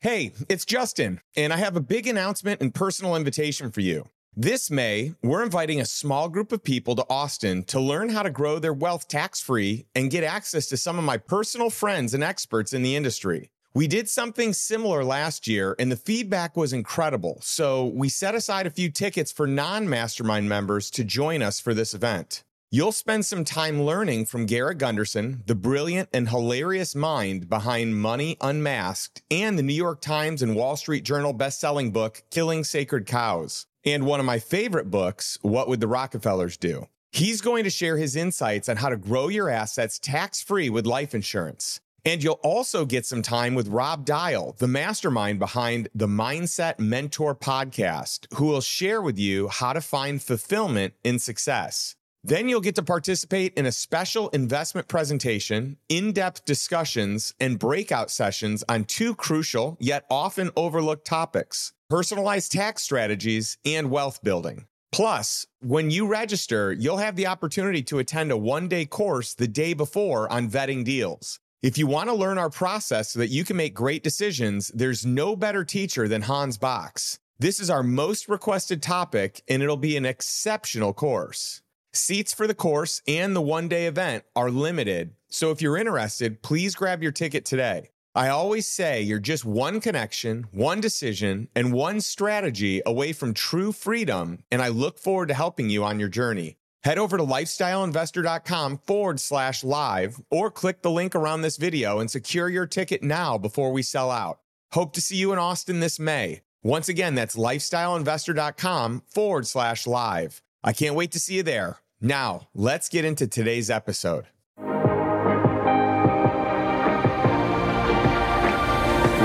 Hey, it's Justin, and I have a big announcement and personal invitation for you. This May, we're inviting a small group of people to Austin to learn how to grow their wealth tax free and get access to some of my personal friends and experts in the industry. We did something similar last year, and the feedback was incredible. So we set aside a few tickets for non mastermind members to join us for this event. You'll spend some time learning from Garrett Gunderson, the brilliant and hilarious mind behind Money Unmasked, and the New York Times and Wall Street Journal best-selling book Killing Sacred Cows, and one of my favorite books, What Would the Rockefellers Do? He's going to share his insights on how to grow your assets tax-free with life insurance. And you'll also get some time with Rob Dial, the mastermind behind the Mindset Mentor podcast, who will share with you how to find fulfillment in success. Then you'll get to participate in a special investment presentation, in depth discussions, and breakout sessions on two crucial yet often overlooked topics personalized tax strategies and wealth building. Plus, when you register, you'll have the opportunity to attend a one day course the day before on vetting deals. If you want to learn our process so that you can make great decisions, there's no better teacher than Hans Box. This is our most requested topic, and it'll be an exceptional course. Seats for the course and the one day event are limited, so if you're interested, please grab your ticket today. I always say you're just one connection, one decision, and one strategy away from true freedom, and I look forward to helping you on your journey. Head over to lifestyleinvestor.com forward slash live or click the link around this video and secure your ticket now before we sell out. Hope to see you in Austin this May. Once again, that's lifestyleinvestor.com forward slash live. I can't wait to see you there. Now, let's get into today's episode.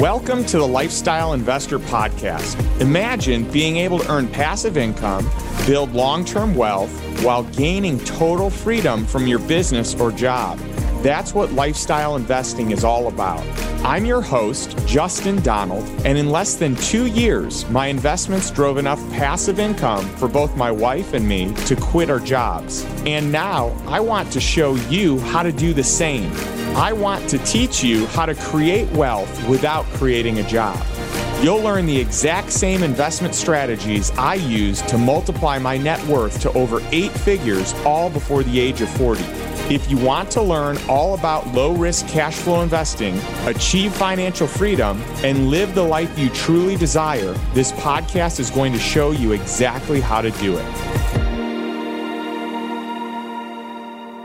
Welcome to the Lifestyle Investor Podcast. Imagine being able to earn passive income, build long term wealth, while gaining total freedom from your business or job. That's what lifestyle investing is all about. I'm your host, Justin Donald, and in less than two years, my investments drove enough passive income for both my wife and me to quit our jobs. And now I want to show you how to do the same. I want to teach you how to create wealth without creating a job. You'll learn the exact same investment strategies I use to multiply my net worth to over eight figures all before the age of 40. If you want to learn all about low risk cash flow investing, achieve financial freedom, and live the life you truly desire, this podcast is going to show you exactly how to do it.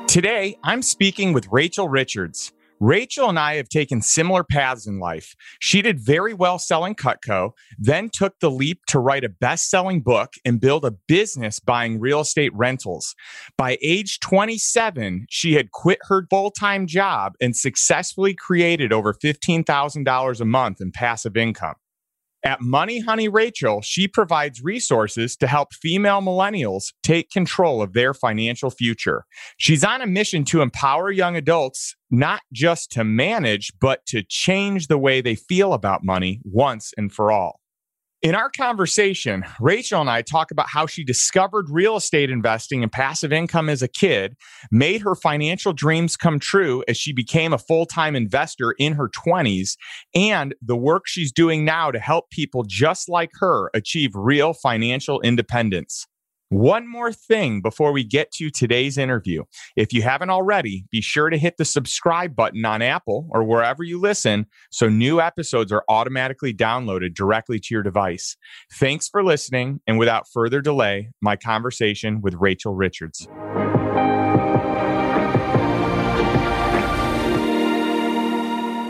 Today, I'm speaking with Rachel Richards. Rachel and I have taken similar paths in life. She did very well selling Cutco, then took the leap to write a best selling book and build a business buying real estate rentals. By age 27, she had quit her full time job and successfully created over $15,000 a month in passive income. At Money Honey Rachel, she provides resources to help female millennials take control of their financial future. She's on a mission to empower young adults not just to manage, but to change the way they feel about money once and for all. In our conversation, Rachel and I talk about how she discovered real estate investing and passive income as a kid, made her financial dreams come true as she became a full time investor in her 20s, and the work she's doing now to help people just like her achieve real financial independence. One more thing before we get to today's interview. If you haven't already, be sure to hit the subscribe button on Apple or wherever you listen so new episodes are automatically downloaded directly to your device. Thanks for listening. And without further delay, my conversation with Rachel Richards.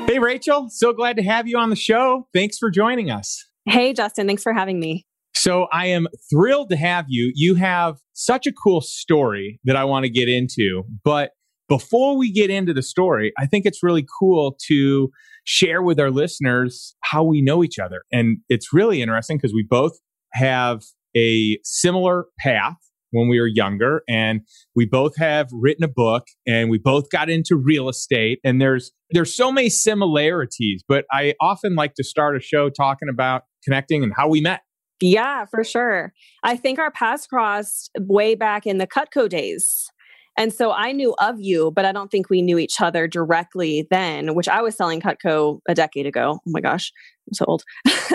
Hey, Rachel, so glad to have you on the show. Thanks for joining us. Hey, Justin, thanks for having me. So I am thrilled to have you. You have such a cool story that I want to get into. But before we get into the story, I think it's really cool to share with our listeners how we know each other. And it's really interesting because we both have a similar path when we were younger and we both have written a book and we both got into real estate and there's there's so many similarities but i often like to start a show talking about connecting and how we met yeah, for sure. I think our paths crossed way back in the Cutco days. And so I knew of you, but I don't think we knew each other directly then, which I was selling Cutco a decade ago. Oh my gosh, I'm so old.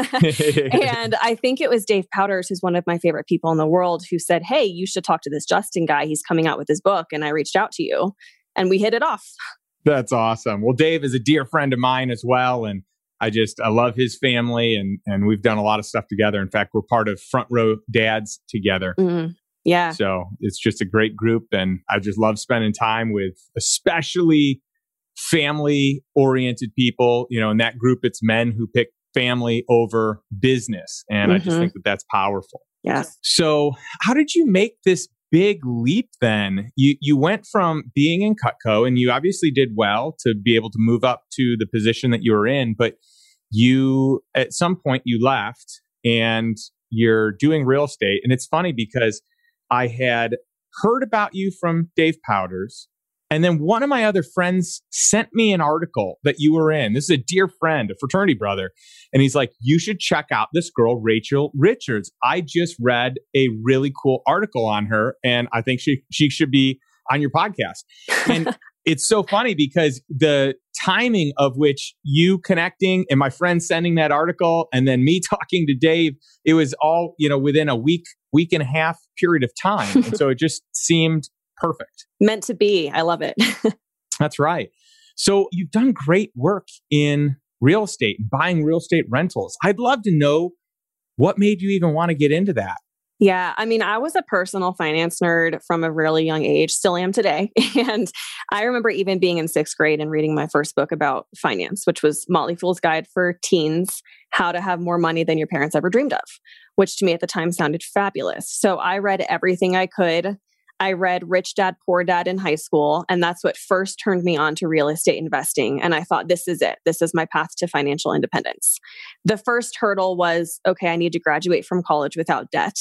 and I think it was Dave Powders, who's one of my favorite people in the world, who said, Hey, you should talk to this Justin guy. He's coming out with his book. And I reached out to you and we hit it off. That's awesome. Well, Dave is a dear friend of mine as well. And I just I love his family and and we've done a lot of stuff together. In fact, we're part of Front Row Dads together. Mm, yeah. So it's just a great group and I just love spending time with especially family oriented people. You know, in that group it's men who pick family over business and mm-hmm. I just mm-hmm. think that that's powerful. Yes. So, how did you make this big leap then. You you went from being in Cutco and you obviously did well to be able to move up to the position that you were in, but you at some point you left and you're doing real estate. And it's funny because I had heard about you from Dave Powders and then one of my other friends sent me an article that you were in. This is a dear friend, a fraternity brother. And he's like, You should check out this girl, Rachel Richards. I just read a really cool article on her, and I think she, she should be on your podcast. And it's so funny because the timing of which you connecting and my friend sending that article and then me talking to Dave, it was all, you know, within a week, week and a half period of time. and so it just seemed perfect. Meant to be. I love it. That's right. So you've done great work in real estate, buying real estate rentals. I'd love to know what made you even want to get into that. Yeah, I mean, I was a personal finance nerd from a really young age, still am today. And I remember even being in sixth grade and reading my first book about finance, which was Motley Fool's Guide for Teens How to Have More Money Than Your Parents Ever Dreamed of, which to me at the time sounded fabulous. So I read everything I could I read Rich Dad Poor Dad in high school, and that's what first turned me on to real estate investing. And I thought, this is it. This is my path to financial independence. The first hurdle was okay, I need to graduate from college without debt.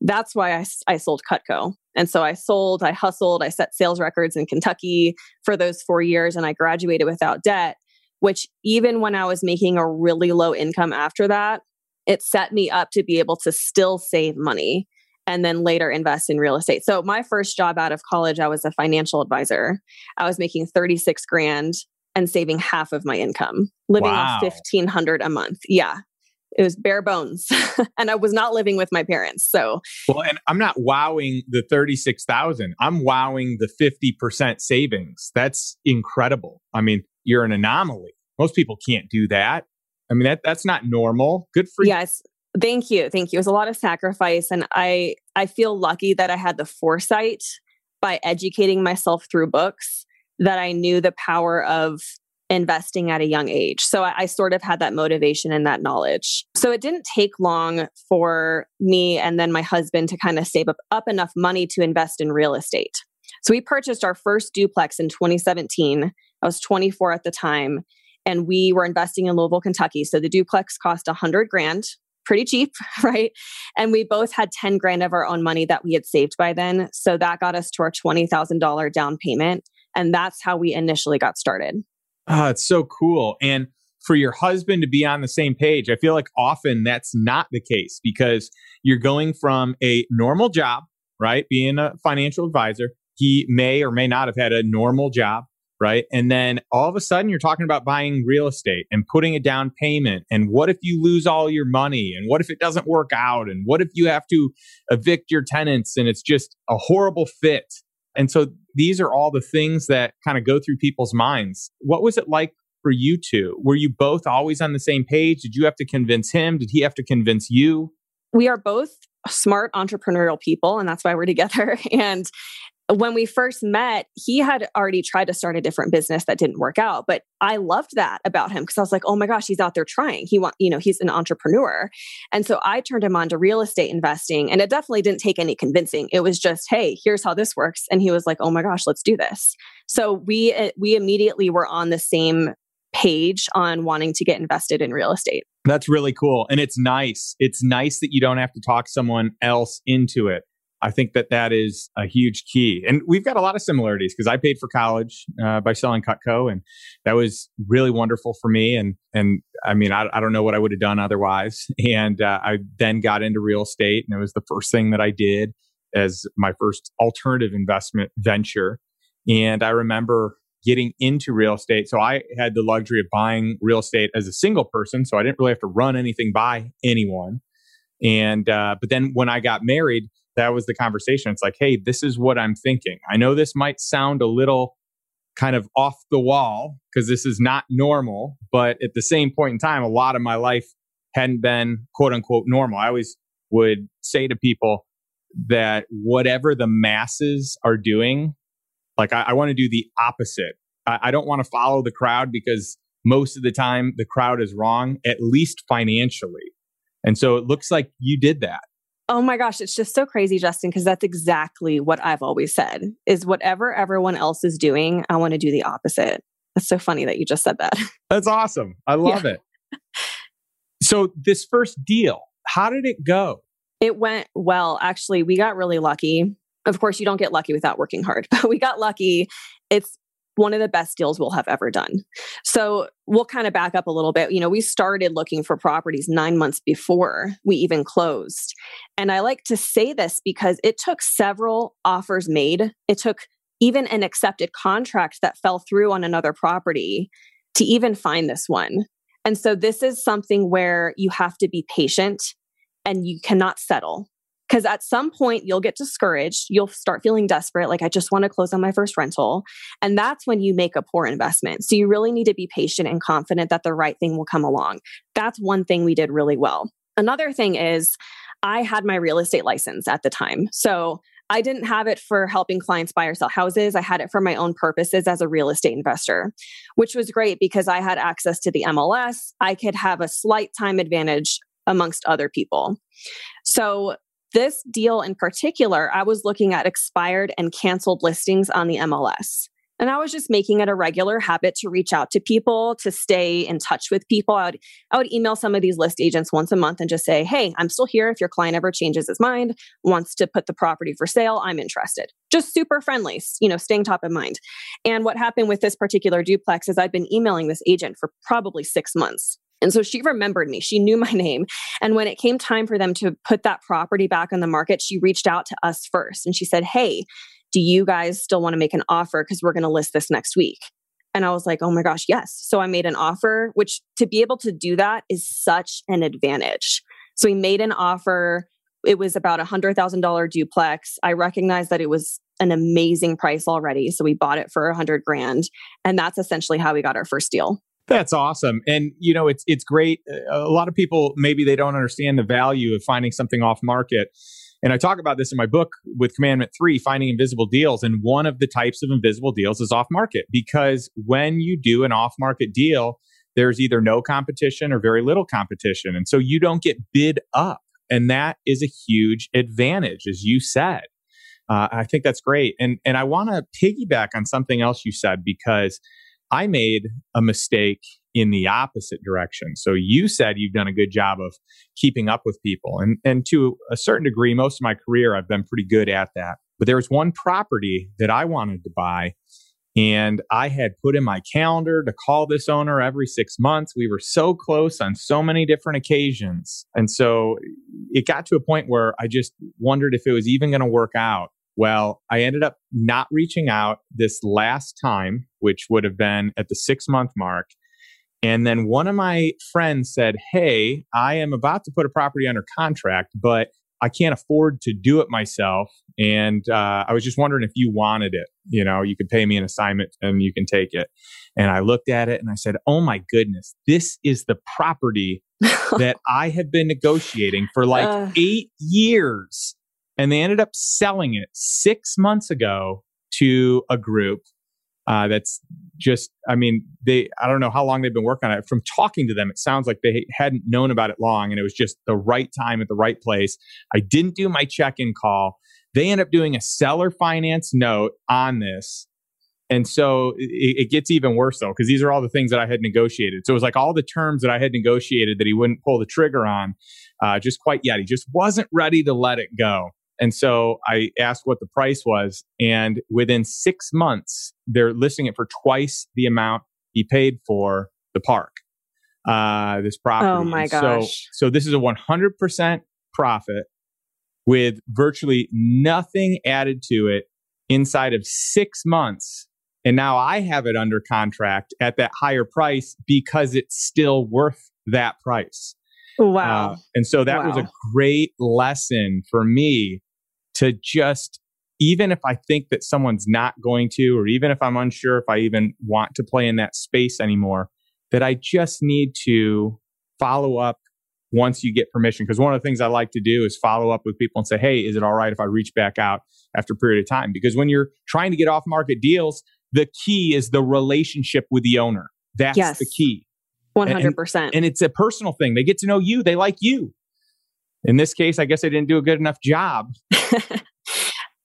That's why I, I sold Cutco. And so I sold, I hustled, I set sales records in Kentucky for those four years, and I graduated without debt, which even when I was making a really low income after that, it set me up to be able to still save money and then later invest in real estate. So my first job out of college, I was a financial advisor. I was making 36 grand and saving half of my income, living wow. off 1500 a month. Yeah. It was bare bones. and I was not living with my parents. So Well, and I'm not wowing the 36,000. I'm wowing the 50% savings. That's incredible. I mean, you're an anomaly. Most people can't do that. I mean that that's not normal. Good for you. Yes. Thank you. Thank you. It was a lot of sacrifice and I I feel lucky that I had the foresight by educating myself through books that I knew the power of investing at a young age. So I, I, sort of had that motivation and that knowledge. So it didn't take long for me and then my husband to kind of save up, up enough money to invest in real estate. So we purchased our first duplex in 2017. I was 24 at the time and we were investing in Louisville, Kentucky. So the duplex cost 100 grand pretty cheap, right? And we both had 10 grand of our own money that we had saved by then. So that got us to our $20,000 down payment. And that's how we initially got started. Oh, it's so cool. And for your husband to be on the same page, I feel like often that's not the case because you're going from a normal job, right? Being a financial advisor. He may or may not have had a normal job right? And then all of a sudden you're talking about buying real estate and putting a down payment. And what if you lose all your money? And what if it doesn't work out? And what if you have to evict your tenants and it's just a horrible fit? And so these are all the things that kind of go through people's minds. What was it like for you two? Were you both always on the same page? Did you have to convince him? Did he have to convince you? We are both smart entrepreneurial people and that's why we're together and when we first met, he had already tried to start a different business that didn't work out. But I loved that about him because I was like, oh my gosh, he's out there trying. He want, you know, he's an entrepreneur. And so I turned him on to real estate investing. And it definitely didn't take any convincing. It was just, hey, here's how this works. And he was like, oh my gosh, let's do this. So we eh, we immediately were on the same page on wanting to get invested in real estate. That's really cool. And it's nice. It's nice that you don't have to talk someone else into it. I think that that is a huge key. And we've got a lot of similarities because I paid for college uh, by selling Cutco, and that was really wonderful for me. And and I mean, I, I don't know what I would have done otherwise. And uh, I then got into real estate, and it was the first thing that I did as my first alternative investment venture. And I remember getting into real estate. So I had the luxury of buying real estate as a single person. So I didn't really have to run anything by anyone. And, uh, but then when I got married, that was the conversation. It's like, hey, this is what I'm thinking. I know this might sound a little kind of off the wall because this is not normal, but at the same point in time, a lot of my life hadn't been quote unquote normal. I always would say to people that whatever the masses are doing, like I, I want to do the opposite. I, I don't want to follow the crowd because most of the time the crowd is wrong, at least financially. And so it looks like you did that. Oh my gosh, it's just so crazy, Justin, because that's exactly what I've always said is whatever everyone else is doing, I want to do the opposite. That's so funny that you just said that. That's awesome. I love yeah. it. So, this first deal, how did it go? It went well. Actually, we got really lucky. Of course, you don't get lucky without working hard, but we got lucky. It's one of the best deals we'll have ever done. So we'll kind of back up a little bit. You know, we started looking for properties nine months before we even closed. And I like to say this because it took several offers made. It took even an accepted contract that fell through on another property to even find this one. And so this is something where you have to be patient and you cannot settle. Because at some point you'll get discouraged. You'll start feeling desperate, like, I just want to close on my first rental. And that's when you make a poor investment. So you really need to be patient and confident that the right thing will come along. That's one thing we did really well. Another thing is, I had my real estate license at the time. So I didn't have it for helping clients buy or sell houses. I had it for my own purposes as a real estate investor, which was great because I had access to the MLS. I could have a slight time advantage amongst other people. So, this deal in particular, I was looking at expired and canceled listings on the MLS. And I was just making it a regular habit to reach out to people, to stay in touch with people. I would, I would email some of these list agents once a month and just say, Hey, I'm still here. If your client ever changes his mind, wants to put the property for sale, I'm interested. Just super friendly, you know, staying top of mind. And what happened with this particular duplex is I'd been emailing this agent for probably six months. And so she remembered me. She knew my name. And when it came time for them to put that property back on the market, she reached out to us first and she said, Hey, do you guys still want to make an offer? Because we're going to list this next week. And I was like, oh my gosh, yes. So I made an offer, which to be able to do that is such an advantage. So we made an offer. It was about a $100,000 duplex. I recognized that it was an amazing price already. So we bought it for a hundred grand. And that's essentially how we got our first deal. That's awesome. And you know, it's it's great. A lot of people maybe they don't understand the value of finding something off market. And I talk about this in my book with Commandment 3, Finding Invisible Deals. And one of the types of invisible deals is off market because when you do an off market deal, there's either no competition or very little competition. And so you don't get bid up. And that is a huge advantage, as you said. Uh, I think that's great. And, and I want to piggyback on something else you said because I made a mistake in the opposite direction. So you said you've done a good job of keeping up with people. And, and to a certain degree, most of my career, I've been pretty good at that. But there was one property that I wanted to buy. And I had put in my calendar to call this owner every six months. We were so close on so many different occasions. And so it got to a point where I just wondered if it was even going to work out. Well, I ended up not reaching out this last time, which would have been at the six month mark. And then one of my friends said, Hey, I am about to put a property under contract, but I can't afford to do it myself. And uh, I was just wondering if you wanted it. You know, you could pay me an assignment and you can take it. And I looked at it and I said, Oh my goodness, this is the property that I have been negotiating for like uh. eight years. And they ended up selling it six months ago to a group uh, that's just, I mean, they, I don't know how long they've been working on it. From talking to them, it sounds like they hadn't known about it long and it was just the right time at the right place. I didn't do my check in call. They end up doing a seller finance note on this. And so it, it gets even worse though, because these are all the things that I had negotiated. So it was like all the terms that I had negotiated that he wouldn't pull the trigger on uh, just quite yet. He just wasn't ready to let it go. And so I asked what the price was. And within six months, they're listing it for twice the amount he paid for the park, uh, this property. Oh my gosh. So, so this is a 100% profit with virtually nothing added to it inside of six months. And now I have it under contract at that higher price because it's still worth that price. Wow. Uh, and so that wow. was a great lesson for me to just, even if I think that someone's not going to, or even if I'm unsure if I even want to play in that space anymore, that I just need to follow up once you get permission. Because one of the things I like to do is follow up with people and say, hey, is it all right if I reach back out after a period of time? Because when you're trying to get off market deals, the key is the relationship with the owner. That's yes. the key. 100%. And, and, it's a personal thing. They get to know you, they like you. In this case, I guess I didn't do a good enough job.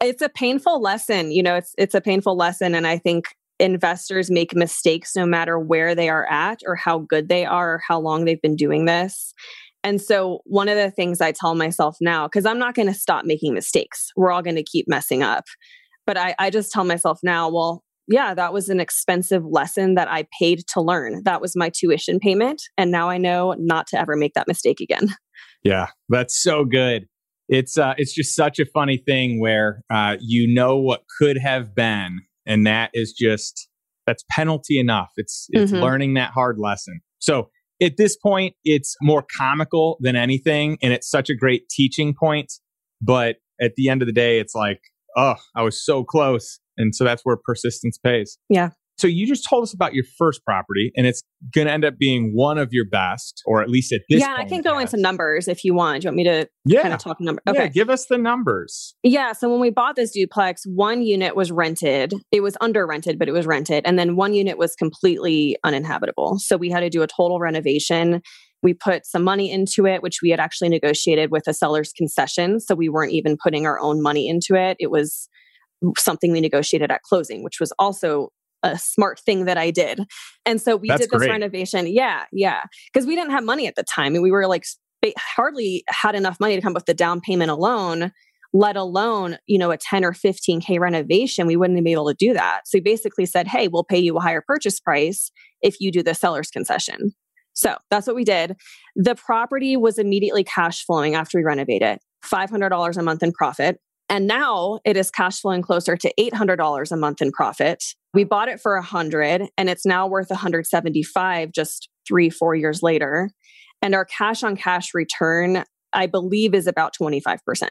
it's a painful lesson. You know, it's it's a painful lesson and I think investors make mistakes no matter where they are at or how good they are or how long they've been doing this. And so, one of the things I tell myself now, because I'm not going to stop making mistakes, we're all going to keep messing up. But I, I just tell myself now, well, yeah, that was an expensive lesson that I paid to learn. That was my tuition payment. And now I know not to ever make that mistake again. Yeah, that's so good. It's uh, it's just such a funny thing where uh, you know what could have been, and that is just that's penalty enough. It's it's mm-hmm. learning that hard lesson. So at this point, it's more comical than anything, and it's such a great teaching point. But at the end of the day, it's like, oh, I was so close. And so that's where persistence pays. Yeah. So you just told us about your first property, and it's going to end up being one of your best, or at least at this. Yeah, I can go into numbers if you want. Do you want me to yeah. kind of talk numbers? Okay, yeah, give us the numbers. Yeah, so when we bought this duplex, one unit was rented. It was under rented, but it was rented, and then one unit was completely uninhabitable. So we had to do a total renovation. We put some money into it, which we had actually negotiated with a seller's concession. So we weren't even putting our own money into it. It was something we negotiated at closing, which was also a smart thing that I did. And so we That's did this great. renovation. Yeah, yeah. Because we didn't have money at the time and we were like hardly had enough money to come up with the down payment alone, let alone, you know, a 10 or 15K renovation. We wouldn't be able to do that. So we basically said, hey, we'll pay you a higher purchase price if you do the seller's concession. So that's what we did. The property was immediately cash flowing after we renovated, $500 a month in profit. And now it is cash flowing closer to $800 a month in profit. We bought it for 100 and it's now worth 175 just 3 4 years later. And our cash on cash return I believe is about 25%.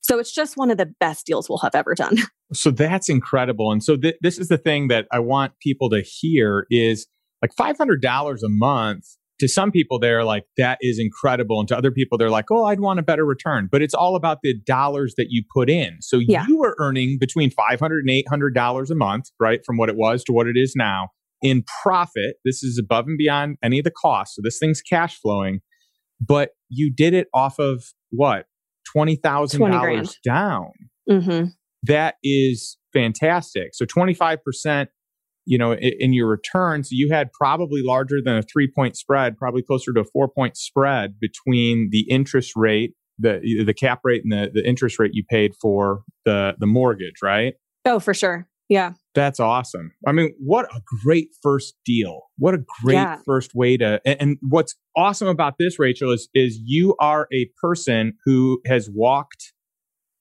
So it's just one of the best deals we'll have ever done. So that's incredible. And so th- this is the thing that I want people to hear is like $500 a month to some people they're like that is incredible. And to other people they're like oh i'd want a better return. But it's all about the dollars that you put in. So yeah. you were earning between 500 and 800 dollars a month right from what it was to what it is now in profit. This is above and beyond any of the costs. So this thing's cash flowing. But you did it off of what? $20000 down. Mm-hmm. that is fantastic. So 25% you know, in, in your returns, you had probably larger than a three point spread, probably closer to a four point spread between the interest rate, the the cap rate, and the, the interest rate you paid for the the mortgage, right? Oh, for sure. Yeah. That's awesome. I mean, what a great first deal. What a great yeah. first way to and, and, what's awesome about this, Rachel, is is you are a person who has walked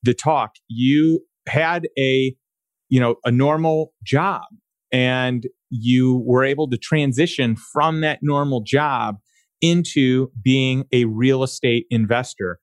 the talk. You had a you know a normal job and you were able to transition from that normal job into being a real estate investor.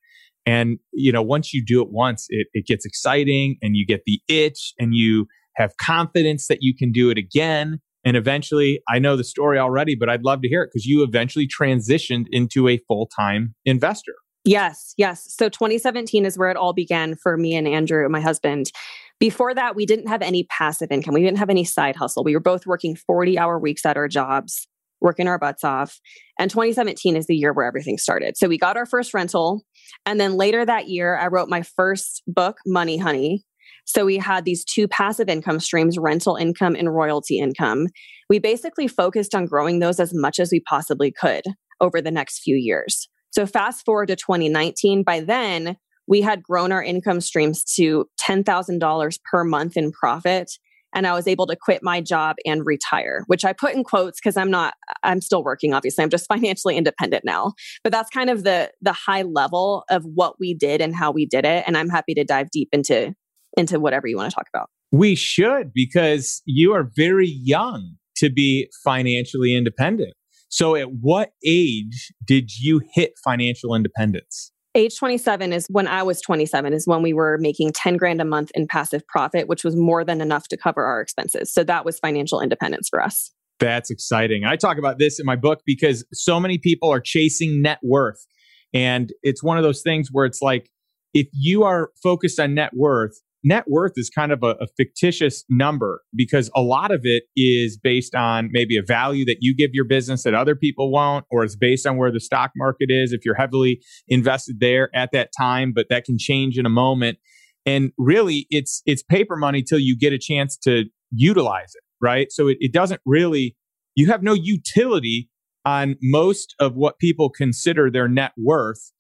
And, you know, once you do it once, it, it gets exciting and you get the itch and you have confidence that you can do it again. And eventually, I know the story already, but I'd love to hear it because you eventually transitioned into a full time investor. Yes, yes. So 2017 is where it all began for me and Andrew, my husband. Before that, we didn't have any passive income. We didn't have any side hustle. We were both working 40 hour weeks at our jobs, working our butts off. And 2017 is the year where everything started. So we got our first rental. And then later that year, I wrote my first book, Money Honey. So we had these two passive income streams rental income and royalty income. We basically focused on growing those as much as we possibly could over the next few years. So fast forward to 2019, by then we had grown our income streams to $10,000 per month in profit. And I was able to quit my job and retire, which I put in quotes because I'm not, I'm still working, obviously. I'm just financially independent now. But that's kind of the the high level of what we did and how we did it. And I'm happy to dive deep into into whatever you want to talk about. We should because you are very young to be financially independent. So, at what age did you hit financial independence? Age 27 is when I was 27, is when we were making 10 grand a month in passive profit, which was more than enough to cover our expenses. So, that was financial independence for us. That's exciting. I talk about this in my book because so many people are chasing net worth. And it's one of those things where it's like, if you are focused on net worth, net worth is kind of a, a, fictitious number because a lot of it is based on maybe a value that you give your business that other people won't, or it's based on where the stock market is if you're heavily invested there at that time, but that can change in a moment. And really it's it's paper money till you get a chance to utilize it, right? So it, it doesn't really you have no utility on most of what people consider their net worth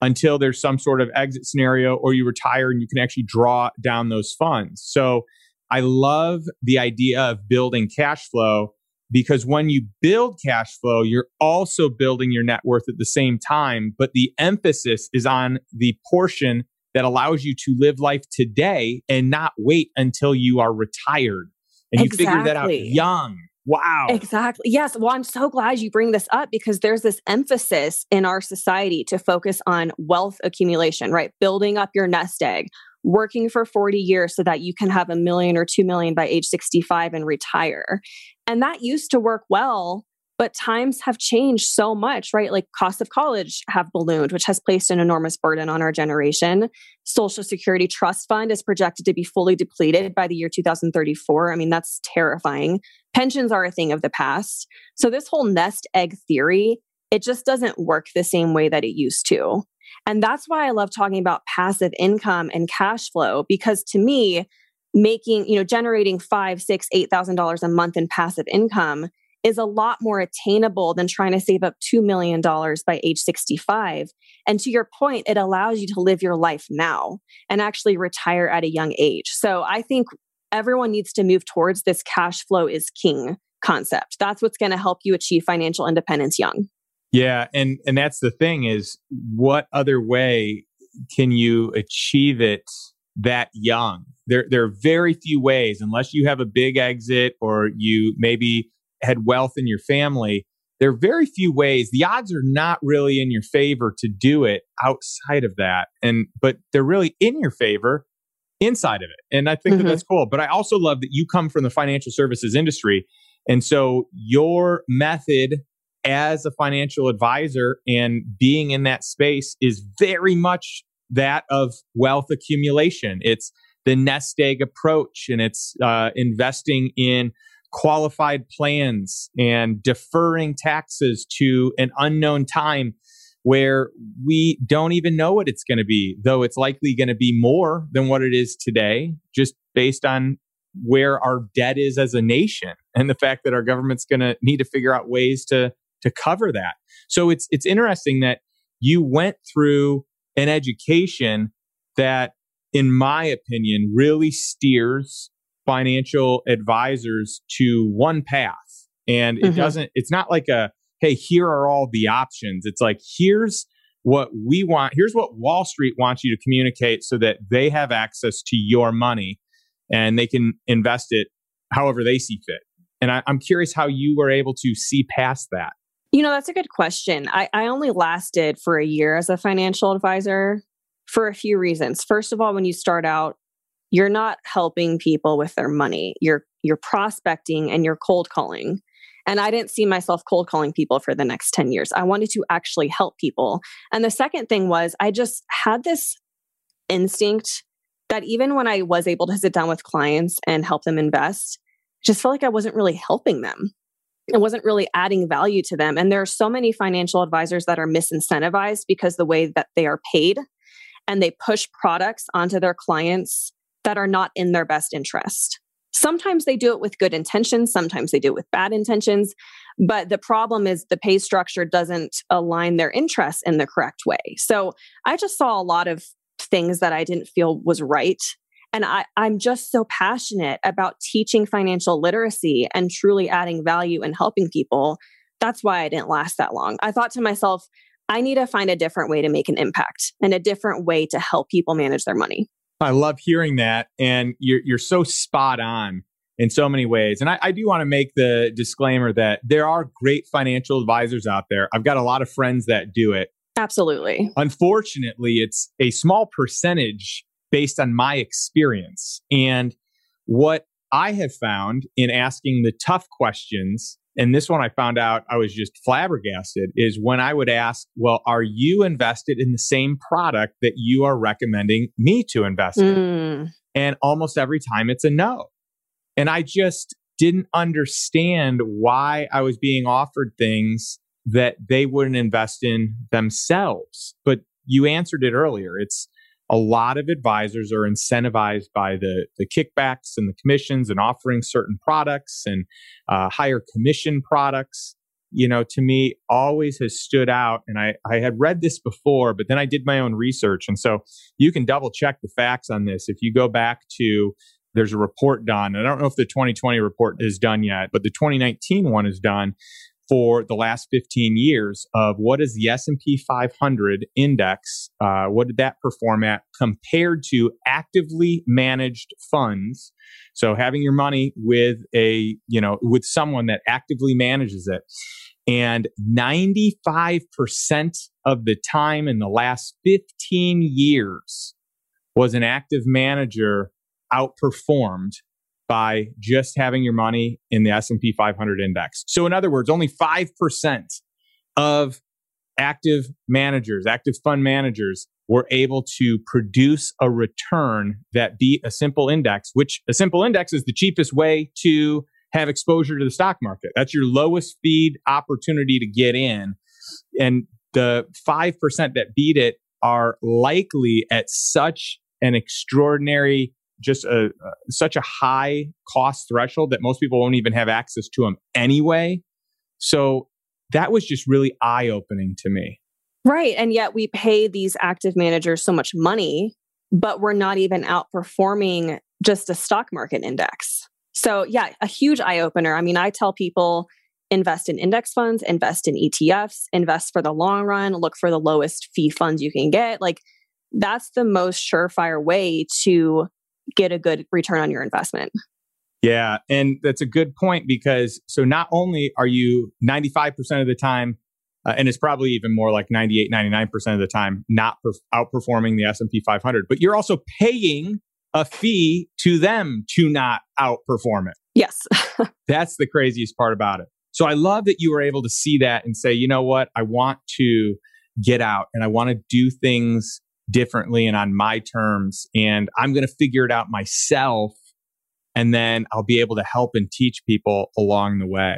until there's some sort of exit scenario or you retire and you can actually draw down those funds. So I love the idea of building cash flow because when you build cash flow, you're also building your net worth at the same time. But the emphasis is on the portion that allows you to live life today and not wait until you are retired. And exactly. you figure that out young. Wow. Exactly. Yes. Well, I'm so glad you bring this up because there's this emphasis in our society to focus on wealth accumulation, right? Building up your nest egg, working for 40 years so that you can have a million or 2 million by age 65 and retire. And that used to work well but times have changed so much, right? Like costs of college have ballooned, which has placed an enormous burden on our generation. Social Security Trust Fund is projected to be fully depleted by the year 2034. I mean, that's terrifying. Pensions are a thing of the past. So this whole nest egg theory, it just doesn't work the same way that it used to. And that's why I love talking about passive income and cash flow, because to me, making, you know, generating five, six, eight thousand dollars a month in passive income is a lot more attainable than trying to save up $2 million by age 65. And to your point, it allows you to live your life now and actually retire at a young age. So I think everyone needs to move towards this cash flow is king concept. That's what's going to help you achieve financial independence young. Yeah, and and that's the thing is what other way can you achieve it that young? There there are very few ways unless you have a big exit or you maybe had wealth in your family, there are very few ways. The odds are not really in your favor to do it outside of that. And but they're really in your favor inside of it. And I think mm-hmm. that that's cool. But I also love that you come from the financial services industry. And so your method as a financial advisor and being in that space is very much that of wealth accumulation. It's the nest egg approach and it's uh, investing in qualified plans and deferring taxes to an unknown time where we don't even know what it's going to be, though it's likely going to be more than what it is today, just based on where our debt is as a nation and the fact that our government's going to need to figure out ways to to cover that. So it's it's interesting that you went through an education that in my opinion really steers financial advisors to one path. And it mm-hmm. doesn't, it's not like a, hey, here are all the options. It's like, here's what we want. Here's what Wall Street wants you to communicate so that they have access to your money and they can invest it however they see fit. And I, am curious how you were able to see past that. You know, that's a good question. I, I only lasted for a year as a financial advisor for a few reasons. First of all, when you start out, you're not helping people with their money. You're you're prospecting and you're cold calling. And I didn't see myself cold calling people for the next 10 years. I wanted to actually help people. And the second thing was I just had this instinct that even when I was able to sit down with clients and help them invest, just felt like I wasn't really helping them. It wasn't really adding value to them. And there are so many financial advisors that are misincentivized because the way that they are paid and they push products onto their clients that are not in their best interest. Sometimes they do it with good intentions, sometimes they do it with bad intentions. But the problem is the pay structure doesn't align their interests in the correct way. So I just saw a lot of things that I didn't feel was right. And I, I'm just so passionate about teaching financial literacy and truly adding value and helping people. That's why I didn't last that long. I thought to myself, I need to find a different way to make an impact and a different way to help people manage their money. I love hearing that. And you're, you're so spot on in so many ways. And I, I do want to make the disclaimer that there are great financial advisors out there. I've got a lot of friends that do it. Absolutely. Unfortunately, it's a small percentage based on my experience. And what I have found in asking the tough questions, and this one I found out I was just flabbergasted, is when I would ask, Well, are you invested in the same product that you are recommending me to invest mm. in? And almost every time it's a no. And I just didn't understand why I was being offered things that they wouldn't invest in themselves. But you answered it earlier. It's a lot of advisors are incentivized by the, the kickbacks and the commissions and offering certain products and uh, higher commission products. You know, to me, always has stood out. And I, I had read this before, but then I did my own research. And so you can double check the facts on this. If you go back to there's a report done. I don't know if the 2020 report is done yet, but the 2019 one is done for the last 15 years of what is the S&P 500 index, uh, what did that perform at compared to actively managed funds. So having your money with a, you know, with someone that actively manages it. And 95% of the time in the last 15 years was an active manager outperformed by just having your money in the S&P 500 index. So in other words, only 5% of active managers, active fund managers were able to produce a return that beat a simple index, which a simple index is the cheapest way to have exposure to the stock market. That's your lowest feed opportunity to get in. And the 5% that beat it are likely at such an extraordinary just a, uh, such a high cost threshold that most people won't even have access to them anyway. So that was just really eye opening to me. Right. And yet we pay these active managers so much money, but we're not even outperforming just a stock market index. So, yeah, a huge eye opener. I mean, I tell people invest in index funds, invest in ETFs, invest for the long run, look for the lowest fee funds you can get. Like, that's the most surefire way to get a good return on your investment. Yeah. And that's a good point because so not only are you 95% of the time, uh, and it's probably even more like 98, 99% of the time not per- outperforming the S&P 500, but you're also paying a fee to them to not outperform it. Yes. that's the craziest part about it. So I love that you were able to see that and say, you know what? I want to get out and I want to do things differently and on my terms. And I'm going to figure it out myself. And then I'll be able to help and teach people along the way.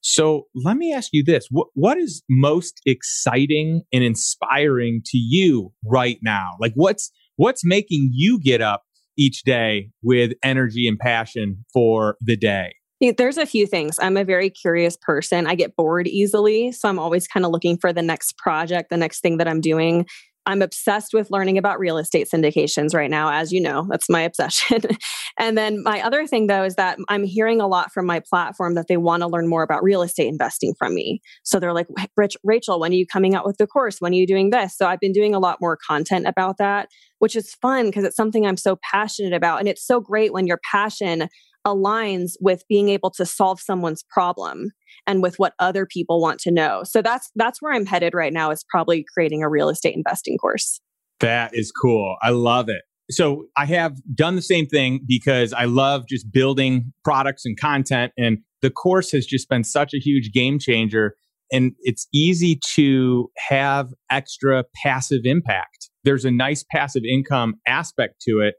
So let me ask you this what, what is most exciting and inspiring to you right now? Like what's what's making you get up each day with energy and passion for the day? There's a few things. I'm a very curious person. I get bored easily. So I'm always kind of looking for the next project, the next thing that I'm doing. I'm obsessed with learning about real estate syndications right now, as you know, that's my obsession. and then my other thing, though, is that I'm hearing a lot from my platform that they want to learn more about real estate investing from me. So they're like, Rich, Rachel, when are you coming out with the course? When are you doing this? So I've been doing a lot more content about that, which is fun because it's something I'm so passionate about. And it's so great when your passion aligns with being able to solve someone's problem and with what other people want to know. So that's that's where I'm headed right now is probably creating a real estate investing course. That is cool. I love it. So I have done the same thing because I love just building products and content and the course has just been such a huge game changer and it's easy to have extra passive impact. There's a nice passive income aspect to it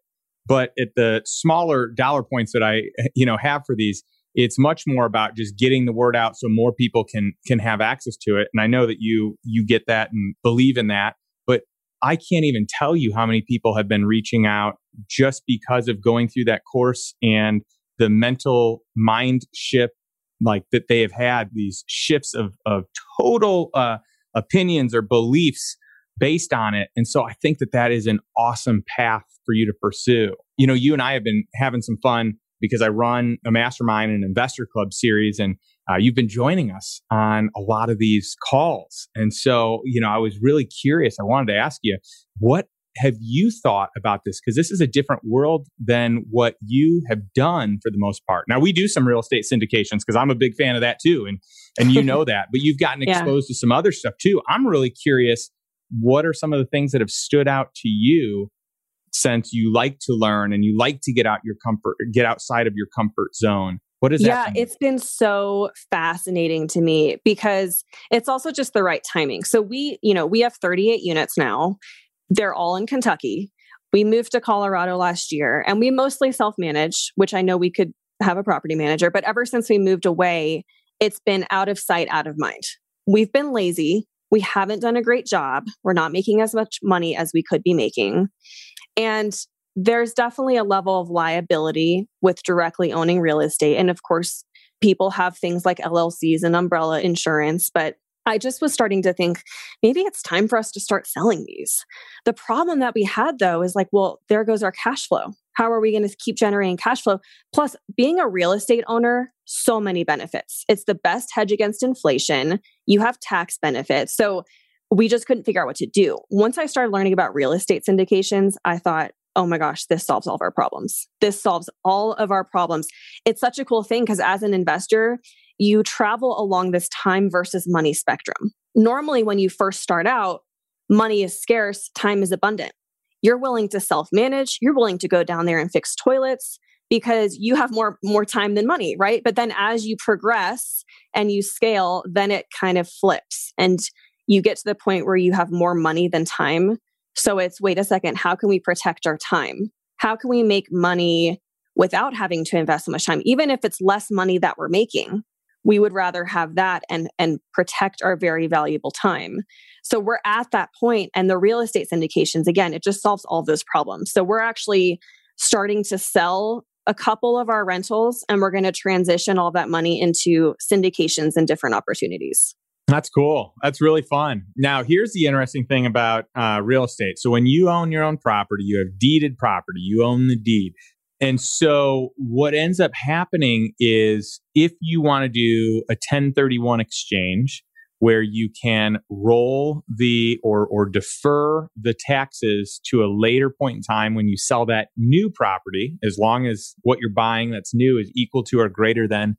but at the smaller dollar points that I, you know, have for these, it's much more about just getting the word out so more people can can have access to it. And I know that you you get that and believe in that, but I can't even tell you how many people have been reaching out just because of going through that course and the mental mind shift like that they have had these shifts of of total uh, opinions or beliefs based on it. And so I think that that is an awesome path for you to pursue. You know, you and I have been having some fun because I run a mastermind and investor club series, and uh, you've been joining us on a lot of these calls. And so, you know, I was really curious. I wanted to ask you, what have you thought about this? Because this is a different world than what you have done for the most part. Now we do some real estate syndications because I'm a big fan of that too, and and you know that. But you've gotten exposed yeah. to some other stuff too. I'm really curious. What are some of the things that have stood out to you since you like to learn and you like to get out your comfort, get outside of your comfort zone? What is yeah, that? Yeah, it's been so fascinating to me because it's also just the right timing. So we, you know, we have 38 units now. They're all in Kentucky. We moved to Colorado last year and we mostly self manage, which I know we could have a property manager, but ever since we moved away, it's been out of sight, out of mind. We've been lazy. We haven't done a great job. We're not making as much money as we could be making. And there's definitely a level of liability with directly owning real estate. And of course, people have things like LLCs and umbrella insurance, but I just was starting to think maybe it's time for us to start selling these. The problem that we had though is like, well, there goes our cash flow. How are we going to keep generating cash flow? Plus, being a real estate owner, so many benefits. It's the best hedge against inflation. You have tax benefits. So we just couldn't figure out what to do. Once I started learning about real estate syndications, I thought, oh my gosh, this solves all of our problems. This solves all of our problems. It's such a cool thing because as an investor, you travel along this time versus money spectrum. Normally, when you first start out, money is scarce, time is abundant. You're willing to self manage, you're willing to go down there and fix toilets because you have more more time than money right but then as you progress and you scale then it kind of flips and you get to the point where you have more money than time so it's wait a second, how can we protect our time? How can we make money without having to invest so much time? Even if it's less money that we're making, we would rather have that and and protect our very valuable time. So we're at that point and the real estate syndications again, it just solves all those problems. So we're actually starting to sell a couple of our rentals and we're going to transition all that money into syndications and different opportunities. That's cool. That's really fun. Now, here's the interesting thing about uh, real estate. So, when you own your own property, you have deeded property, you own the deed. And so, what ends up happening is if you want to do a 1031 exchange where you can roll the or, or defer the taxes to a later point in time when you sell that new property, as long as what you're buying that's new is equal to or greater than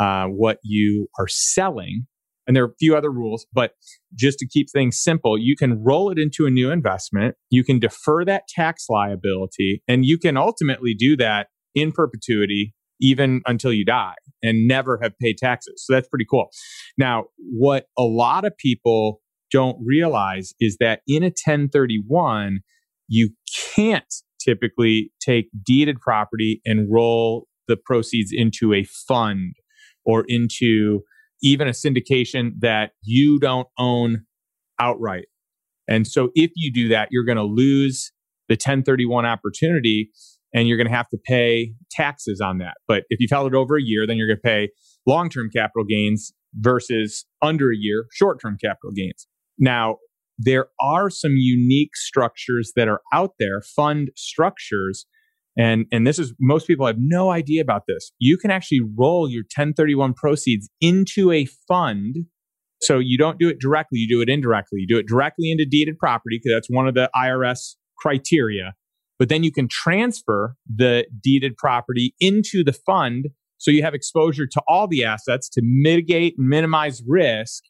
uh, what you are selling and there are a few other rules, but just to keep things simple, you can roll it into a new investment. You can defer that tax liability and you can ultimately do that in perpetuity, even until you die and never have paid taxes. So that's pretty cool. Now, what a lot of people don't realize is that in a 1031, you can't typically take deeded property and roll the proceeds into a fund or into even a syndication that you don't own outright. And so if you do that, you're going to lose the 1031 opportunity and you're going to have to pay taxes on that. But if you've held it over a year, then you're going to pay long term capital gains versus under a year, short term capital gains. Now, there are some unique structures that are out there, fund structures and, and this is most people have no idea about this. You can actually roll your 1031 proceeds into a fund. So you don't do it directly, you do it indirectly. You do it directly into deeded property because that's one of the IRS criteria. But then you can transfer the deeded property into the fund so you have exposure to all the assets to mitigate and minimize risk.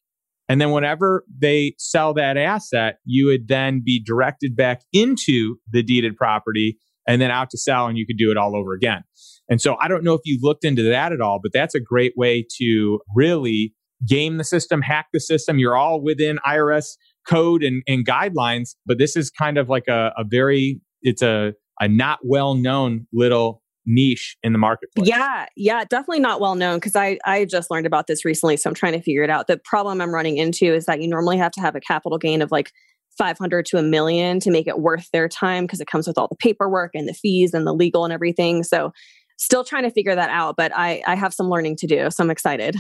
And then whenever they sell that asset, you would then be directed back into the deeded property and then out to sell and you could do it all over again. And so I don't know if you've looked into that at all, but that's a great way to really game the system, hack the system. You're all within IRS code and, and guidelines, but this is kind of like a, a very, it's a, a not well known little niche in the marketplace. Yeah, yeah, definitely not well known because I I just learned about this recently, so I'm trying to figure it out. The problem I'm running into is that you normally have to have a capital gain of like 500 to a million to make it worth their time because it comes with all the paperwork and the fees and the legal and everything. So still trying to figure that out, but I, I have some learning to do. So I'm excited.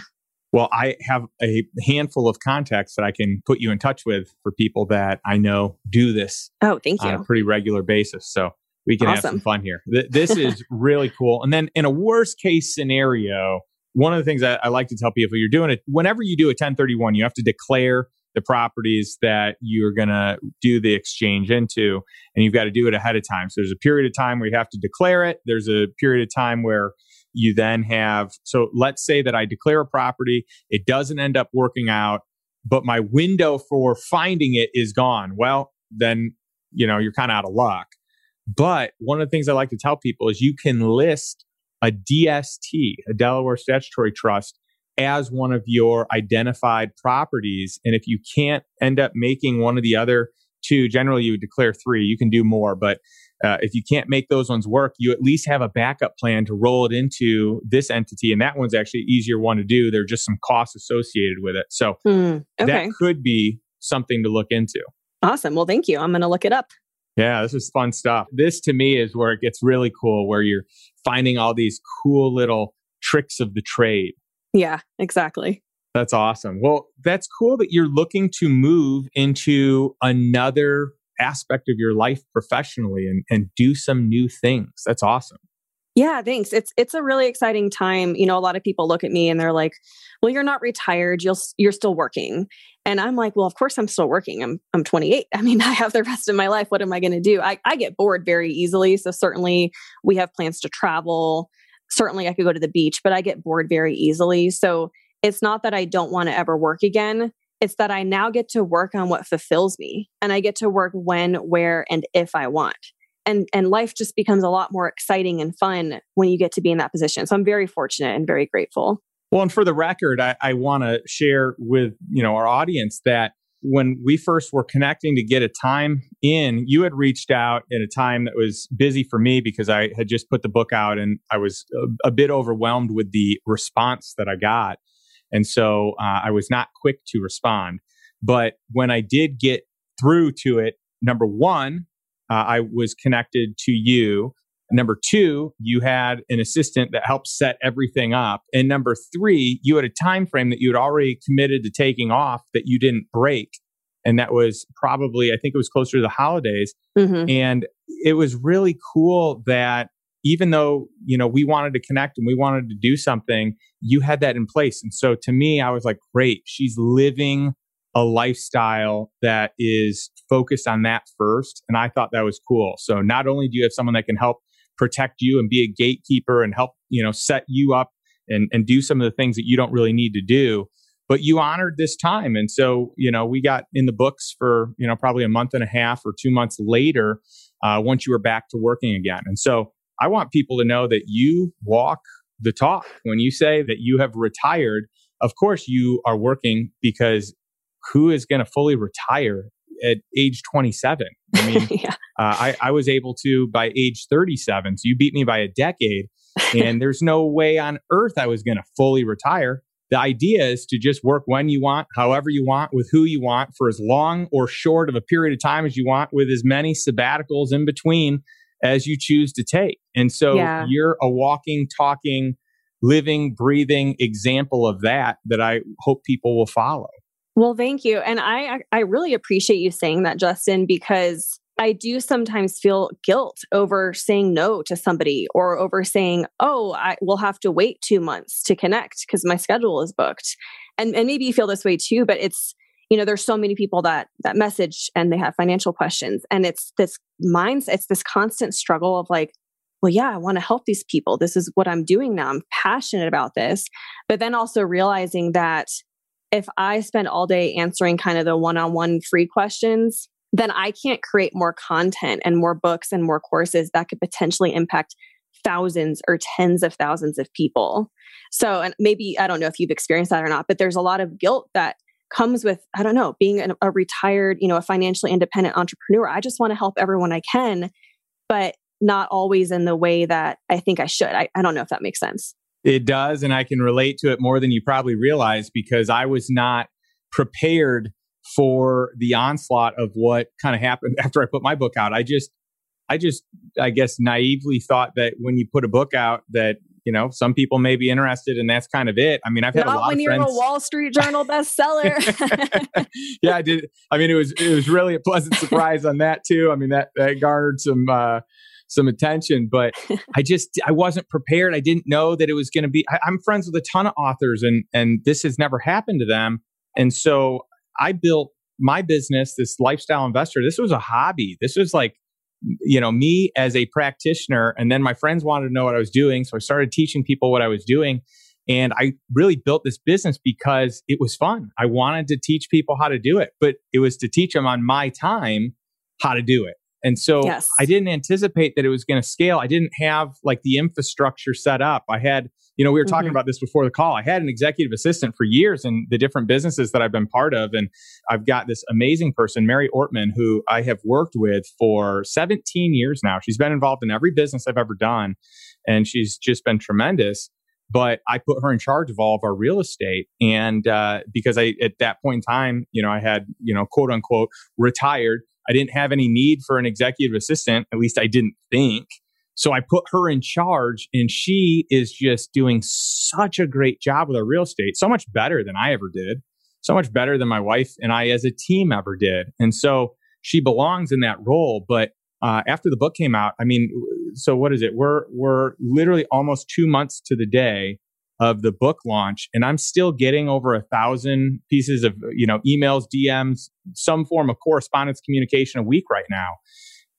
Well, I have a handful of contacts that I can put you in touch with for people that I know do this. Oh, thank you. On a pretty regular basis. So we can awesome. have some fun here. This is really cool. And then in a worst case scenario, one of the things that I like to tell people you're doing it whenever you do a 1031, you have to declare the properties that you're going to do the exchange into. And you've got to do it ahead of time. So there's a period of time where you have to declare it. There's a period of time where you then have, so let's say that I declare a property, it doesn't end up working out, but my window for finding it is gone. Well, then, you know, you're kind of out of luck. But one of the things I like to tell people is you can list a DST, a Delaware Statutory Trust, as one of your identified properties. And if you can't end up making one of the other two, generally you would declare three, you can do more. But uh, if you can't make those ones work, you at least have a backup plan to roll it into this entity. And that one's actually easier one to do. There are just some costs associated with it. So mm, okay. that could be something to look into. Awesome. Well, thank you. I'm going to look it up. Yeah, this is fun stuff. This to me is where it gets really cool, where you're finding all these cool little tricks of the trade. Yeah, exactly. That's awesome. Well, that's cool that you're looking to move into another aspect of your life professionally and, and do some new things. That's awesome. Yeah, thanks. It's it's a really exciting time. You know, a lot of people look at me and they're like, "Well, you're not retired. You'll you're still working." And I'm like, "Well, of course I'm still working. I'm I'm 28. I mean, I have the rest of my life. What am I going to do? I I get bored very easily. So certainly we have plans to travel. Certainly I could go to the beach, but I get bored very easily. So it's not that I don't want to ever work again. It's that I now get to work on what fulfills me and I get to work when, where, and if I want. And, and life just becomes a lot more exciting and fun when you get to be in that position. So I'm very fortunate and very grateful. Well, and for the record, I, I want to share with you know our audience that when we first were connecting to get a time in, you had reached out at a time that was busy for me because I had just put the book out and I was a, a bit overwhelmed with the response that I got. And so uh, I was not quick to respond. But when I did get through to it, number one, uh, I was connected to you. Number two, you had an assistant that helped set everything up. And number three, you had a time frame that you had already committed to taking off that you didn't break. And that was probably, I think it was closer to the holidays. Mm-hmm. And it was really cool that even though you know we wanted to connect and we wanted to do something you had that in place and so to me i was like great she's living a lifestyle that is focused on that first and i thought that was cool so not only do you have someone that can help protect you and be a gatekeeper and help you know set you up and and do some of the things that you don't really need to do. But you honored this time. And so you know we got in the books for you know probably a month and a half or two months later uh, once you were back to working again. And so I want people to know that you walk the talk. When you say that you have retired, of course you are working because who is going to fully retire at age 27? I mean, yeah. uh, I, I was able to by age 37. So you beat me by a decade. and there's no way on earth I was going to fully retire. The idea is to just work when you want, however you want, with who you want, for as long or short of a period of time as you want, with as many sabbaticals in between as you choose to take. And so yeah. you're a walking, talking, living, breathing example of that that I hope people will follow. Well, thank you. And I I really appreciate you saying that Justin because I do sometimes feel guilt over saying no to somebody or over saying, "Oh, I will have to wait 2 months to connect because my schedule is booked." And and maybe you feel this way too, but it's you know there's so many people that that message and they have financial questions and it's this mindset it's this constant struggle of like well yeah i want to help these people this is what i'm doing now i'm passionate about this but then also realizing that if i spend all day answering kind of the one-on-one free questions then i can't create more content and more books and more courses that could potentially impact thousands or tens of thousands of people. So and maybe i don't know if you've experienced that or not but there's a lot of guilt that comes with i don't know being a, a retired you know a financially independent entrepreneur. I just want to help everyone i can but not always in the way that i think i should. I, I don't know if that makes sense it does and i can relate to it more than you probably realize because i was not prepared for the onslaught of what kind of happened after i put my book out i just i just i guess naively thought that when you put a book out that you know, some people may be interested, and that's kind of it. I mean, I've had Not a lot when of you're a Wall Street Journal bestseller. yeah, I did. I mean, it was it was really a pleasant surprise on that too. I mean, that that garnered some uh, some attention, but I just I wasn't prepared. I didn't know that it was going to be. I, I'm friends with a ton of authors, and and this has never happened to them, and so I built my business, this lifestyle investor, this was a hobby. This was like, you know, me as a practitioner. And then my friends wanted to know what I was doing. So I started teaching people what I was doing. And I really built this business because it was fun. I wanted to teach people how to do it, but it was to teach them on my time how to do it. And so yes. I didn't anticipate that it was going to scale. I didn't have like the infrastructure set up. I had, you know, we were talking mm-hmm. about this before the call. I had an executive assistant for years in the different businesses that I've been part of. And I've got this amazing person, Mary Ortman, who I have worked with for 17 years now. She's been involved in every business I've ever done. And she's just been tremendous but I put her in charge of all of our real estate. And uh, because I, at that point in time, you know, I had, you know, quote unquote, retired. I didn't have any need for an executive assistant. At least I didn't think. So I put her in charge, and she is just doing such a great job with our real estate, so much better than I ever did, so much better than my wife and I as a team ever did. And so she belongs in that role. But uh, after the book came out, I mean, so what is it? We're we're literally almost two months to the day of the book launch, and I'm still getting over a thousand pieces of you know emails, DMs, some form of correspondence communication a week right now.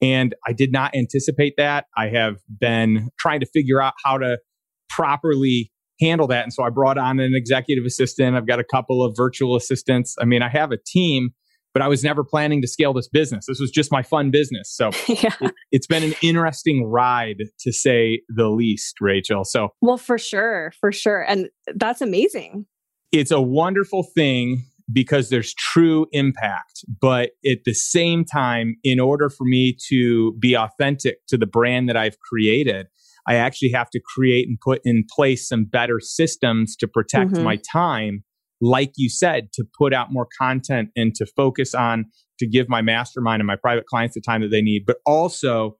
And I did not anticipate that. I have been trying to figure out how to properly handle that. And so I brought on an executive assistant. I've got a couple of virtual assistants. I mean, I have a team but I was never planning to scale this business. This was just my fun business. So yeah. it, has been an interesting ride to say the least, Rachel. So, well, for sure, for sure. And that's amazing. It's a wonderful thing because there's true impact. But at the same time, in order for me to be authentic to the brand that I've created, I actually have to create and put in place some better systems to protect mm-hmm. my time like you said, to put out more content and to focus on to give my mastermind and my private clients the time that they need. But also,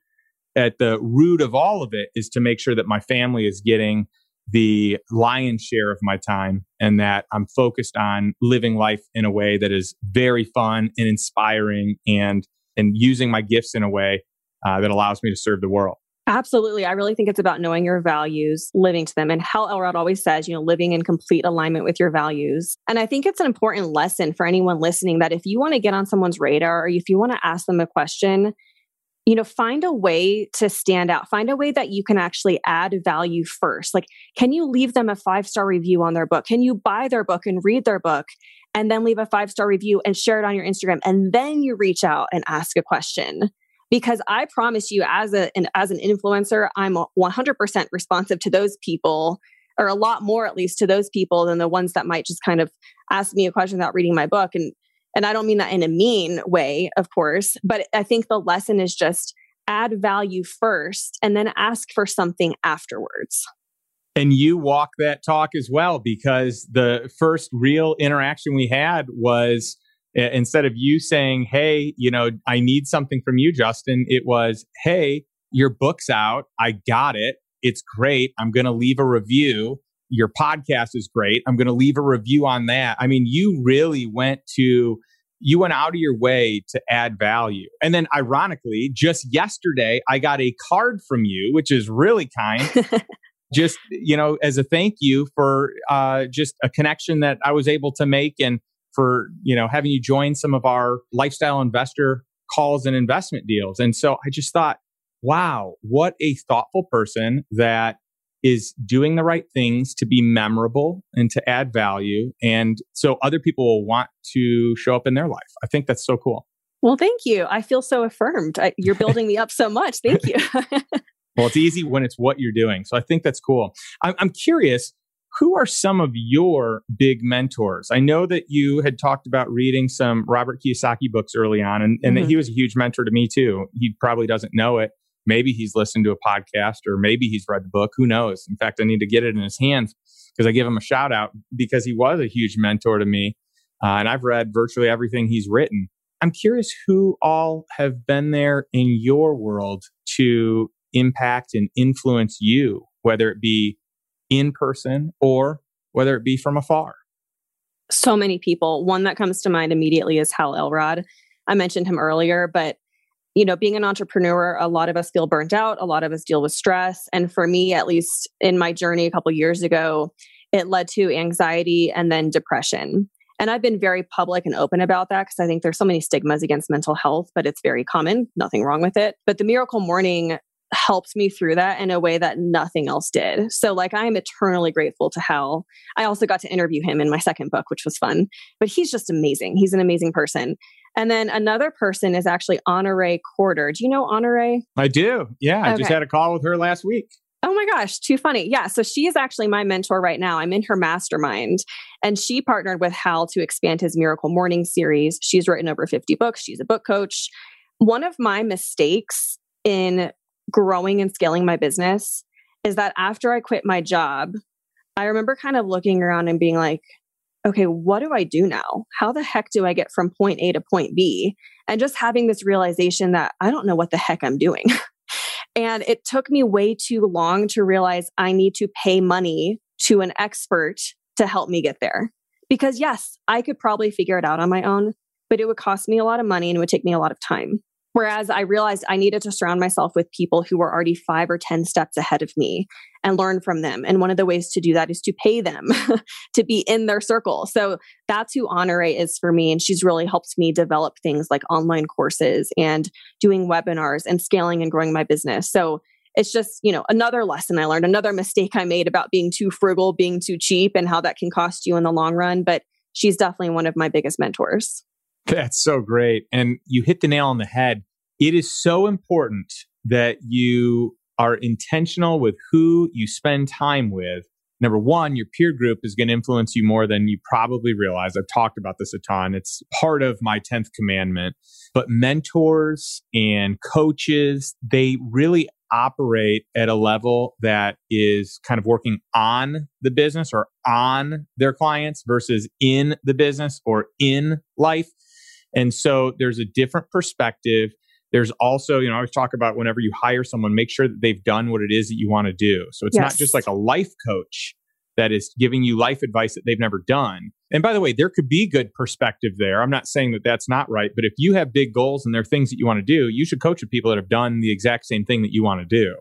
at the root of all of it is to make sure that my family is getting the lion's share of my time and that I'm focused on living life in a way that is very fun and inspiring and and using my gifts in a way uh, that allows me to serve the world. Absolutely. I really think it's about knowing your values, living to them. And Hal Elrod always says, you know, living in complete alignment with your values. And I think it's an important lesson for anyone listening that if you want to get on someone's radar or if you want to ask them a question, you know, find a way to stand out. Find a way that you can actually add value first. Like, can you leave them a five star review on their book? Can you buy their book and read their book and then leave a five star review and share it on your Instagram? And then you reach out and ask a question because I promise you, as a as an influencer, I'm 100% responsive to those people, or a lot more at least to those people than the ones that might just kind of ask me a question without reading my book. And and I don't mean that in a mean way, of course, but I think the lesson is just add value first and then ask for something afterwards. And you walk that talk as well because the first real interaction we had was instead of you saying, Hey, you know, I need something from you, Justin, it was, Hey, your book's out. I got it. It's great. I'm going to leave a review. Your podcast is great. I'm going to leave a review on that. I mean, you really went to, you went out of your way to add value. And then, ironically, just yesterday, I got a card from you, which is really kind. just, you know, as a thank you for uh, just a connection that I was able to make. And for you know having you join some of our lifestyle investor calls and investment deals. And so i just thought wow what a thoughtful person that is doing the right things to be memorable and to add value. And so other people will want to show up in their life. I think that's so cool. Well thank you. I feel so affirmed. I, you're building me up so much. Thank you. Well it's easy when it's what you're doing. So i think that's cool. I'm, I'm curious who are some of your big mentors? I know that you had talked about reading some Robert Kiyosaki books early on, and, and mm-hmm. that he was a huge mentor to me too. He probably doesn't know it. Maybe he's listened to a podcast or maybe he's read the book. Who knows? In fact, I need to get it in his hands because I give him a shout out because he was a huge mentor to me. Uh, and I've read virtually everything he's written. I'm curious who all have been there in your world to impact and influence you, whether it be in person or whether it be from afar? So many people. One that comes to mind immediately is Hal Elrod. I mentioned him earlier, but you know, being an entrepreneur, a lot of us feel burnt out. A lot of us deal with stress. And for me, at least in my journey a couple years ago, it led to anxiety and then depression. And I've been very public and open about that because I think there's so many stigmas against mental health, but it's very common, nothing wrong with it. But the miracle morning helped me through that in a way that nothing else did. So, like, I am eternally grateful to Hal. I also got to interview him in my second book, which was fun, but he's just amazing. He's an amazing person. And then another person is actually Honore Corder. Do you know Honore? I do. Yeah. I just had a call with her last week. Oh my gosh, too funny. Yeah. So she is actually my mentor right now. I'm in her mastermind. And she partnered with Hal to expand his Miracle Morning series. She's written over 50 books. She's a book coach. One of my mistakes in growing and scaling my business is that after I quit my job, I remember kind of looking around and being like, okay, what do I do now? How the heck do I get from point A to point B? And just having this realization that I don't know what the heck I'm doing. and it took me way too long to realize I need to pay money to an expert to help me get there. Because yes, I could probably figure it out on my own, but it would cost me a lot of money and it would take me a lot of time. Whereas I realized I needed to surround myself with people who were already five or 10 steps ahead of me and learn from them. And one of the ways to do that is to pay them to be in their circle. So that's who Honore is for me. And she's really helped me develop things like online courses and doing webinars and scaling and growing my business. So it's just, you know, another lesson I learned, another mistake I made about being too frugal, being too cheap, and how that can cost you in the long run. But she's definitely one of my biggest mentors. That's so great. And you hit the nail on the head. It is so important that you are intentional with who you spend time with. Number one, your peer group is going to influence you more than you probably realize. I've talked about this a ton. It's part of my 10th commandment. But mentors and coaches, they really operate at a level that is kind of working on the business or on their clients versus in the business or in life. And so there's a different perspective. There's also, you know, I always talk about whenever you hire someone, make sure that they've done what it is that you want to do. So it's yes. not just like a life coach that is giving you life advice that they've never done. And by the way, there could be good perspective there. I'm not saying that that's not right, but if you have big goals and there are things that you want to do, you should coach with people that have done the exact same thing that you want to do.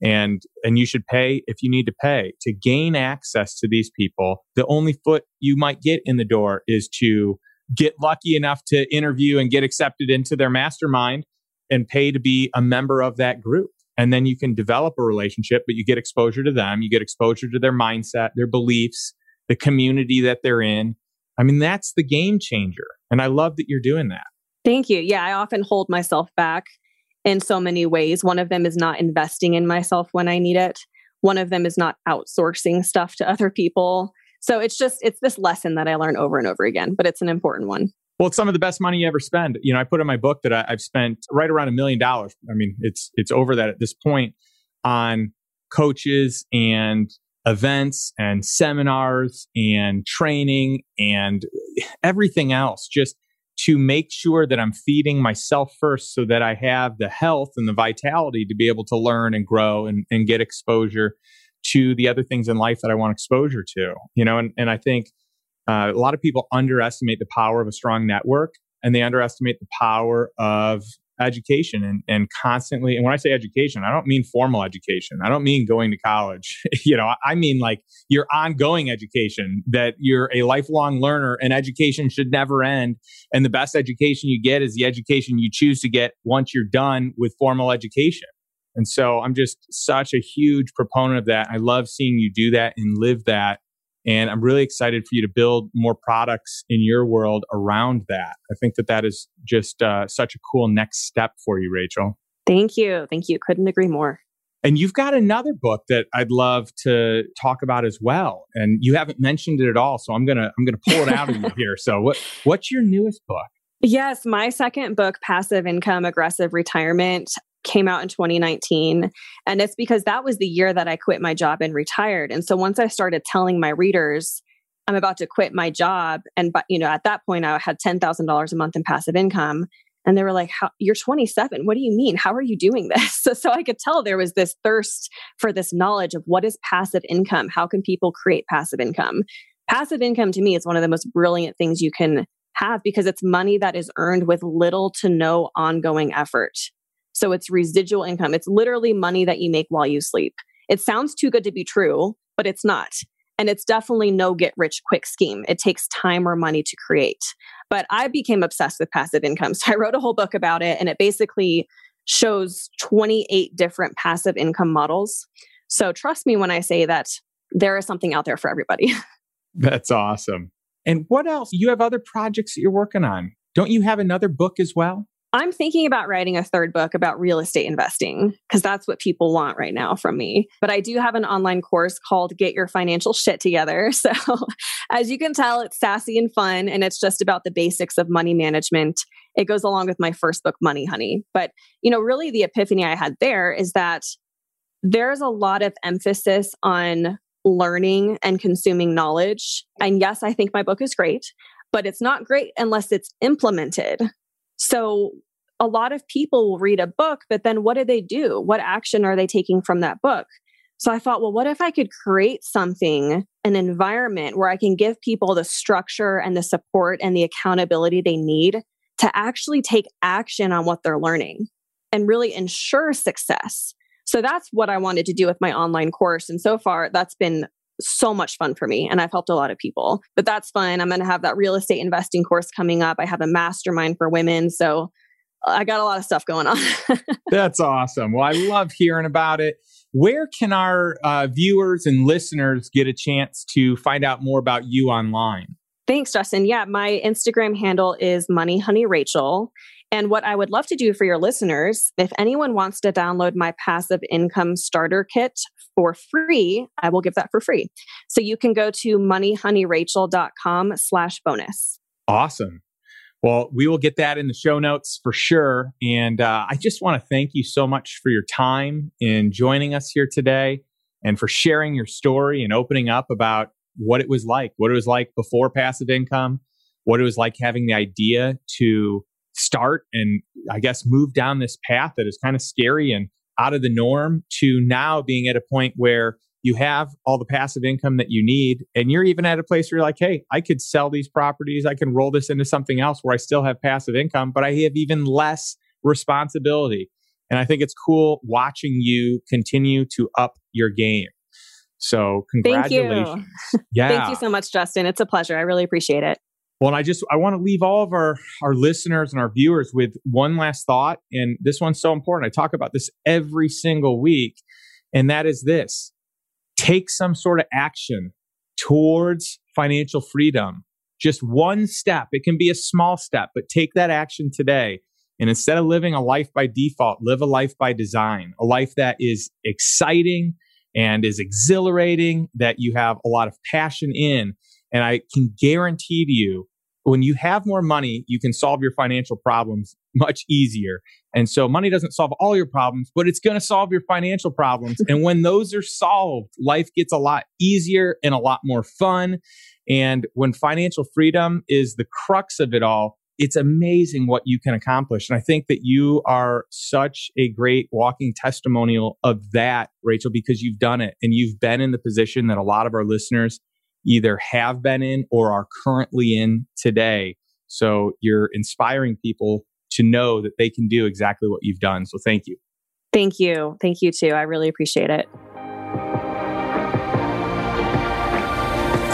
And and you should pay if you need to pay to gain access to these people. The only foot you might get in the door is to get lucky enough to interview and get accepted into their mastermind and pay to be a member of that group. And then you can develop a relationship, but you get exposure to them, you get exposure to their mindset, their beliefs, the community that they're in. I mean, that's the game changer. And I love that you're doing that. Thank you. Yeah, I often hold myself back in so many ways. One of them is not investing in myself when I need it. One of them is not outsourcing stuff to other people. So it's just, it's this lesson that I learn over and over again, but it's an important one. Well, it's some of the best money you ever spend. You know, I put in my book that I, have spent right around a million dollars. I mean, it's it's over that at this point on coaches and events and seminars and training and everything else just to make sure that I'm feeding myself first so that I have the health and the vitality to be able to learn and grow and, and get exposure to the other things in life that I want exposure to, you know, and, and I think uh, a lot of people underestimate the power of a strong network and they underestimate the power of education and, and constantly and when i say education i don't mean formal education. I don't mean going to college. You know i mean like your ongoing education that you're a lifelong learner and education should never end. And the best education you get is the education you choose to get once you're done with formal education and so I'm just such a huge proponent of that. I love seeing you do that and live that. And I'm really excited for you to build more products in your world around that. I think that that is just uh, such a cool next step for you, Rachel. Thank you. Thank you. Couldn't agree more. And you've got another book that I'd love to talk about as well. And you haven't mentioned it at all, so I'm gonna I'm gonna pull it out of you here. So what what's your newest book? Yes, my second book, Passive Income Aggressive Retirement came out in 2019. And it's because that was the year that I quit my job and retired. And so once I started telling my readers, I'm about to quit my job. And, but, you know, at that point, I had $10,000 a month in passive income. And they were like, You're 27. What do you mean? How are you doing this? So, so I could tell there was this thirst for this knowledge of what is passive income? How can people create passive income? Passive income to me is one of the most brilliant things you can have because it's money that is earned with little to no ongoing effort. So it's residual income. It's literally money that you make while you sleep. It sounds too good to be true, but it's not. And it's definitely no get rich quick scheme. It takes time or money to create. But I became obsessed with passive income. So I wrote a whole book about it and it basically shows 28 different passive income models. So trust me when I say that there is something out there for everybody. That's awesome. And what else? You have other projects that you're working on. Don't you have another book as well? I'm thinking about writing a third book about real estate investing because that's what people want right now from me. But I do have an online course called Get Your Financial Shit Together. So, as you can tell, it's sassy and fun, and it's just about the basics of money management. It goes along with my first book, Money Honey. But, you know, really the epiphany I had there is that there's a lot of emphasis on learning and consuming knowledge. And yes, I think my book is great, but it's not great unless it's implemented. So a lot of people will read a book, but then what do they do? What action are they taking from that book? So I thought, well, what if I could create something, an environment where I can give people the structure and the support and the accountability they need to actually take action on what they're learning and really ensure success. So that's what I wanted to do with my online course. And so far, that's been so much fun for me and I've helped a lot of people. But that's fun. I'm going to have that real estate investing course coming up. I have a mastermind for women. So I got a lot of stuff going on. that's awesome. Well, I love hearing about it. Where can our uh, viewers and listeners get a chance to find out more about you online? Thanks, Justin. Yeah, my Instagram handle is Money Honey Rachel. And what I would love to do for your listeners, if anyone wants to download my passive income starter kit for free, I will give that for free. So you can go to moneyhoneyrachel.com slash bonus. Awesome. Well, we will get that in the show notes for sure. And uh, I just want to thank you so much for your time in joining us here today and for sharing your story and opening up about what it was like, what it was like before passive income, what it was like having the idea to start and I guess move down this path that is kind of scary and out of the norm to now being at a point where you have all the passive income that you need and you're even at a place where you're like hey i could sell these properties. I can roll this into something else where i still have passive income but i have even less responsibility. And i think it's cool watching you continue to up your game. So congratulations Thank you. yeah thank you so much justin. It's a pleasure. I really appreciate it well, and I just I want to leave all of our our listeners and our viewers with one last thought, and this one's so important. I talk about this every single week, and that is this: take some sort of action towards financial freedom. Just one step. It can be a small step, but take that action today. And instead of living a life by default, live a life by design, a life that is exciting and is exhilarating, that you have a lot of passion in and I can guarantee to you, when you have more money, you can solve your financial problems much easier. And so money doesn't solve all your problems, but it's going to solve your financial problems. and when those are solved, life gets a lot easier and a lot more fun. And when financial freedom is the crux of it all, it's amazing what you can accomplish. And I think that you are such a great walking testimonial of that, Rachel, because you've done it and you've been in the position that a lot of our listeners either have been in or are currently in today. So you're inspiring people to know that they can do exactly what you've done. So thank you. Thank you. Thank you too. I really appreciate it.